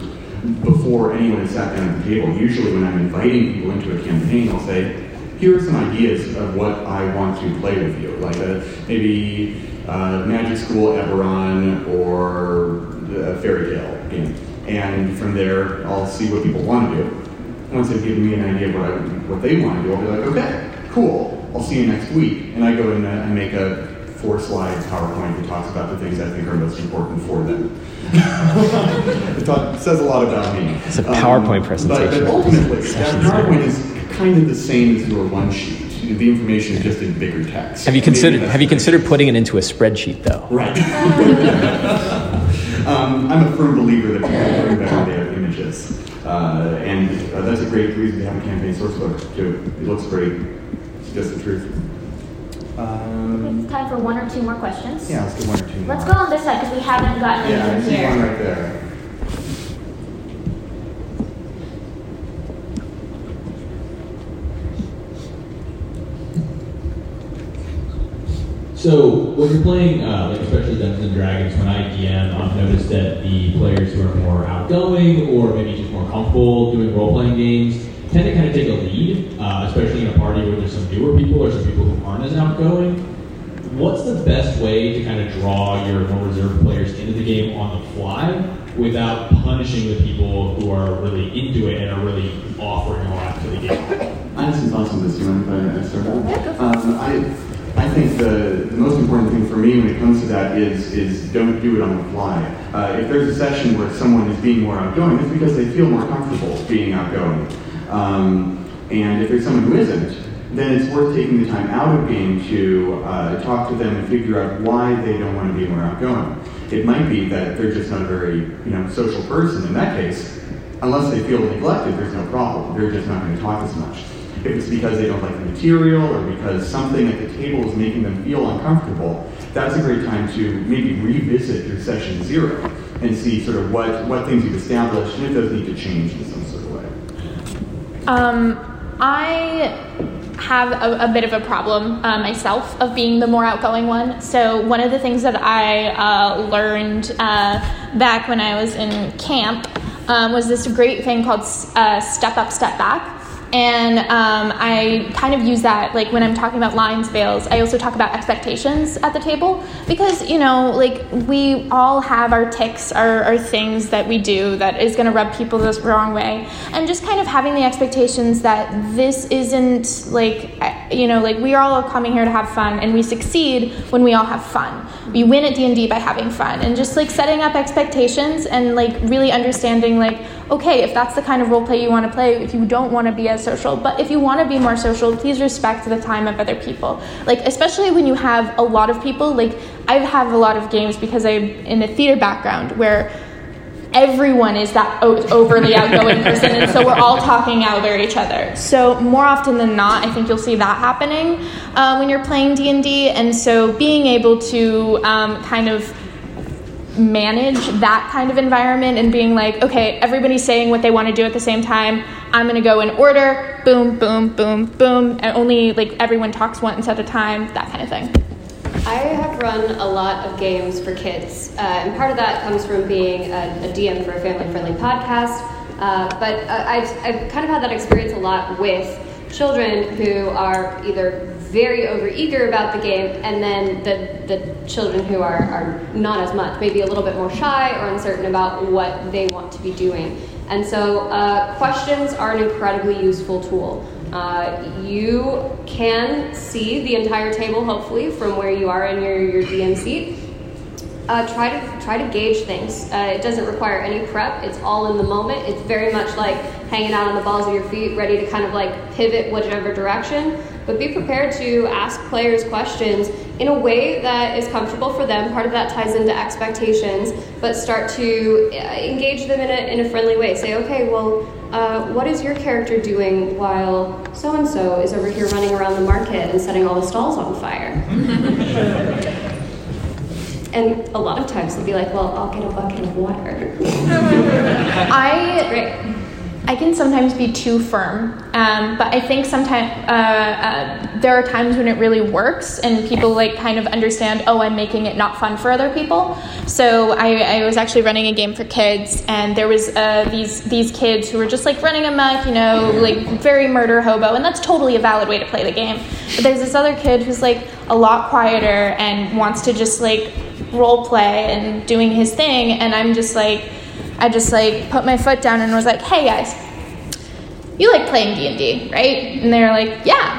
before anyone has sat down at the table. Usually, when I'm inviting people into a campaign, I'll say, here are some ideas of what I want to play with you. Like a, maybe uh, Magic School Eberron or a fairy tale game. And from there, I'll see what people want to do. Once they've given me an idea of what, I, what they want to do, I'll be like, okay, cool, I'll see you next week. And I go in and I make a four slide PowerPoint that talks about the things I think are most important for them. *laughs* it, talk, says a lot about me.
It's a PowerPoint um, presentation.
But, but ultimately, that PowerPoint is kind of the same as your one sheet the information is just in bigger text.
Have you considered Have you considered putting it into a spreadsheet though?
Right. *laughs* um, I'm a firm believer that people bring better they have images, uh, and uh, that's a great reason to have a campaign source book too. It looks great. It's just the truth.
Um, time for one or two more questions.
Yeah, let's do one or two.
Let's go on this side because we haven't gotten
yeah,
anything
here. Yeah, I see one right there.
So when you're playing, uh, like especially Dungeons and Dragons, when I DM, I've noticed that the players who are more outgoing or maybe just more comfortable doing role-playing games tend to kind of take a lead, uh, especially in a party where there's some newer people or some people who aren't as outgoing. What's the best way to kind of draw your more reserved players into the game on the fly without punishing the people who are really into it and are really offering a lot to the game?
I have some thoughts on this. You mind if I start? Um, I I think the, the most important thing for me when it comes to that is, is don't do it on the fly. Uh, if there's a session where someone is being more outgoing, it's because they feel more comfortable being outgoing. Um, and if there's someone who isn't, then it's worth taking the time out of game to uh, talk to them and figure out why they don't want to be more outgoing. It might be that they're just not a very you know, social person. In that case, unless they feel neglected, there's no problem. They're just not going to talk as much if it's because they don't like the material or because something at the table is making them feel uncomfortable, that's a great time to maybe revisit your session zero and see sort of what, what things you've established and if those need to change in some sort of way.
Um, I have a, a bit of a problem uh, myself of being the more outgoing one. So one of the things that I uh, learned uh, back when I was in camp um, was this great thing called uh, step up, step back. And um, I kind of use that, like when I'm talking about lines, veils, I also talk about expectations at the table because, you know, like we all have our ticks, our, our things that we do that is going to rub people the wrong way. And just kind of having the expectations that this isn't like, you know, like we are all coming here to have fun and we succeed when we all have fun. We win at D&D by having fun and just like setting up expectations and like really understanding like, okay, if that's the kind of role play you want to play, if you don't want to be as social, but if you want to be more social, please respect the time of other people. Like, especially when you have a lot of people, like, I have a lot of games because I'm in a theater background where everyone is that o- overly *laughs* outgoing person and so we're all talking out over each other so more often than not i think you'll see that happening uh, when you're playing d&d and so being able to um, kind of manage that kind of environment and being like, okay, everybody's saying what they want to do at the same time. I'm going to go in order, boom, boom, boom, boom, and only like everyone talks once at a time, that kind of thing.
I have run a lot of games for kids, uh, and part of that comes from being a, a DM for a family friendly podcast. Uh, but uh, I've, I've kind of had that experience a lot with children who are either very overeager about the game, and then the, the children who are, are not as much, maybe a little bit more shy or uncertain about what they want to be doing. And so, uh, questions are an incredibly useful tool. Uh, you can see the entire table, hopefully, from where you are in your, your DM seat. Uh, try to try to gauge things. Uh, it doesn't require any prep. It's all in the moment. It's very much like hanging out on the balls of your feet, ready to kind of like pivot whichever direction. But be prepared to ask players questions in a way that is comfortable for them. Part of that ties into expectations, but start to uh, engage them in a, in a friendly way. Say, okay, well, uh, what is your character doing while so and so is over here running around the market and setting all the stalls on fire? *laughs* and a lot of times they'll be like, well, I'll get a bucket of water. *laughs*
I
Great.
I can sometimes be too firm, um, but I think sometimes uh, uh, there are times when it really works, and people like kind of understand. Oh, I'm making it not fun for other people. So I, I was actually running a game for kids, and there was uh, these these kids who were just like running amok, you know, like very murder hobo, and that's totally a valid way to play the game. But there's this other kid who's like a lot quieter and wants to just like role play and doing his thing, and I'm just like. I just like put my foot down and was like, "Hey guys, you like playing D and D, right?" And they're like, "Yeah."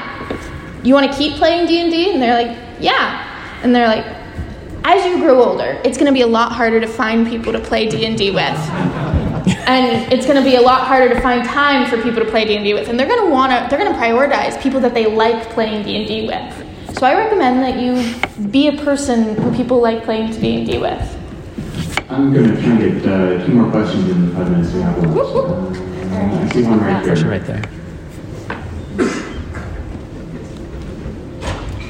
You want to keep playing D and they're like, "Yeah." And they're like, "As you grow older, it's going to be a lot harder to find people to play D and D with." and it's going to be a lot harder to find time for people to play D&D with and they're going to want to they're going to prioritize people that they like playing D&D with so i recommend that you be a person who people like playing D&D with
I'm going to try and get uh, two more questions in the five minutes we have left. Uh, I see one right there.
Question right there.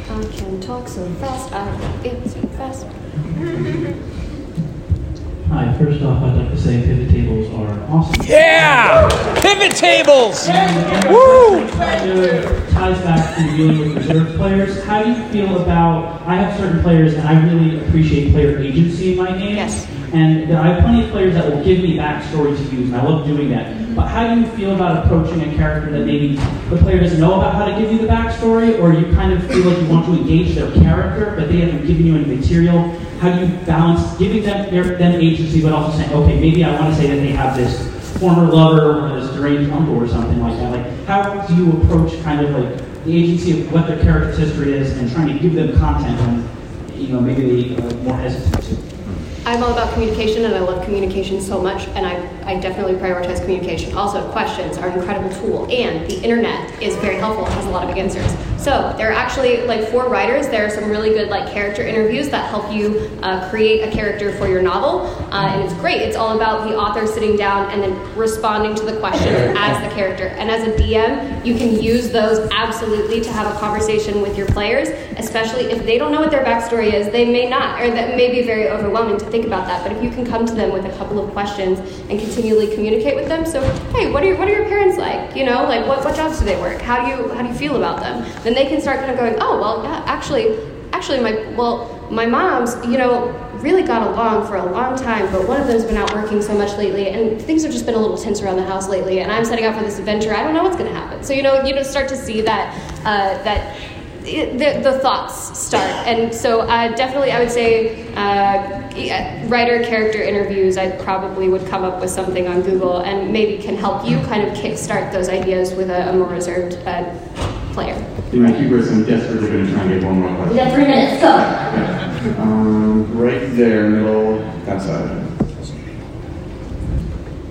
I can talk so fast, I get so fast.
Hi, first off, I'd like to say pivot tables are awesome.
Yeah! Pivot tables!
Woo! Kind of ties back to dealing with reserve players. How do you feel about? I have certain players, and I really appreciate player agency in my games.
Yes.
And I have plenty of players that will give me backstory to use, and I love doing that. But how do you feel about approaching a character that maybe the player doesn't know about how to give you the backstory, or you kind of feel like you want to engage their character, but they haven't given you any material? How do you balance giving them their, them agency, but also saying, okay, maybe I want to say that they have this former lover or this deranged uncle or something like that? Like, how do you approach kind of like the agency of what their character's history is and trying to give them content when you know maybe they are more hesitant to?
I'm all about communication and I love communication so much and I, I definitely prioritize communication. Also, questions are an incredible tool and the internet is very helpful, it has a lot of answers. So there are actually like for writers, there are some really good like character interviews that help you uh, create a character for your novel. Uh, and it's great. It's all about the author sitting down and then responding to the questions as the character. And as a DM, you can use those absolutely to have a conversation with your players, especially if they don't know what their backstory is. They may not, or that may be very overwhelming to think about that. But if you can come to them with a couple of questions and continually communicate with them, so hey, what are your, what are your parents like? You know, like what, what jobs do they work? How do you how do you feel about them? Then they can start kind of going, oh well, yeah, actually, actually my well my mom's you know really got along for a long time, but one of them's been out working so much lately, and things have just been a little tense around the house lately. And I'm setting out for this adventure. I don't know what's going to happen. So you know, you know, start to see that uh, that it, the, the thoughts start. And so uh, definitely, I would say uh, writer character interviews. I probably would come up with something on Google, and maybe can help you kind of kickstart those ideas with a, a more reserved uh, player.
In the keepers, I'm desperately going to try and get one more question.
We got three minutes, go.
Um, right there, middle, that side.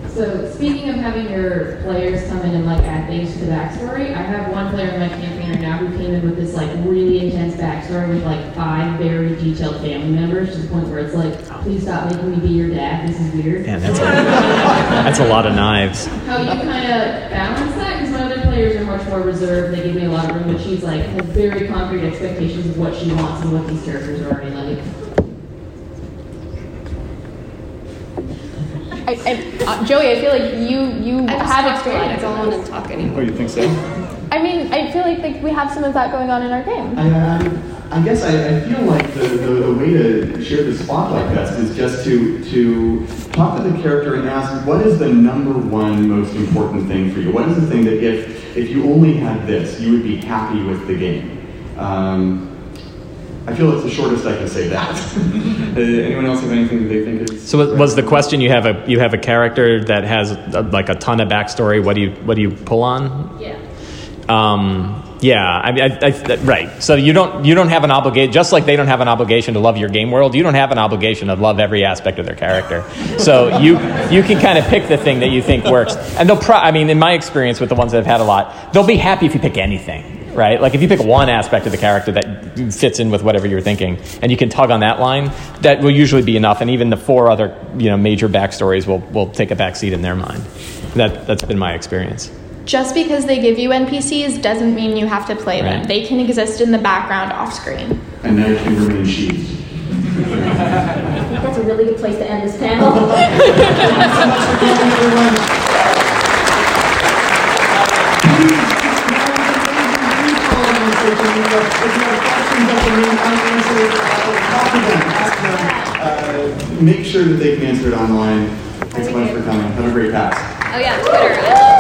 So speaking of having your players come in and like add things to the backstory, I have one player in my campaign right now who came in with this like really intense backstory with like five very detailed family members to the point where it's like, please stop making me be your dad. This is weird.
Man, that's a, that's a lot of knives.
How you kind of balance that? Because my other players are much more reserved. They give me a lot of room, but she's like has very concrete expectations of what she wants and what these characters are already like.
I, I, uh, Joey, I feel like you you
I
have
talked a lot. I
experience.
don't
in
want to talk anymore.
Oh, you think so?
I mean, I feel like, like we have some of that going on in our game.
I, I, I guess I, I feel like the, the, the way to share the spotlight best is just to, to talk to the character and ask, what is the number one most important thing for you? What is the thing that if, if you only had this, you would be happy with the game? Um, I feel it's the shortest I can say that. Uh, *laughs* anyone else have anything that they think is?
So was- was the question you have a you have a character that has a, like a ton of backstory? What do you what do you pull on?
Yeah.
Um, yeah, I mean, I, I, right. So you don't you don't have an obligation, just like they don't have an obligation to love your game world. You don't have an obligation to love every aspect of their character. So you you can kind of pick the thing that you think works, and they'll. Pro- I mean, in my experience with the ones that I've had a lot, they'll be happy if you pick anything, right? Like if you pick one aspect of the character that fits in with whatever you're thinking, and you can tug on that line, that will usually be enough. And even the four other you know major backstories will will take a backseat in their mind. That that's been my experience.
Just because they give you NPCs doesn't mean you have to play them. They can exist in the background off screen.
And now you can remain sheaths.
I think that's a really good place to end this panel. *laughs*
Uh, make sure that they can answer it online. Thanks so much for coming. Have a great PAX.
Oh yeah, Twitter.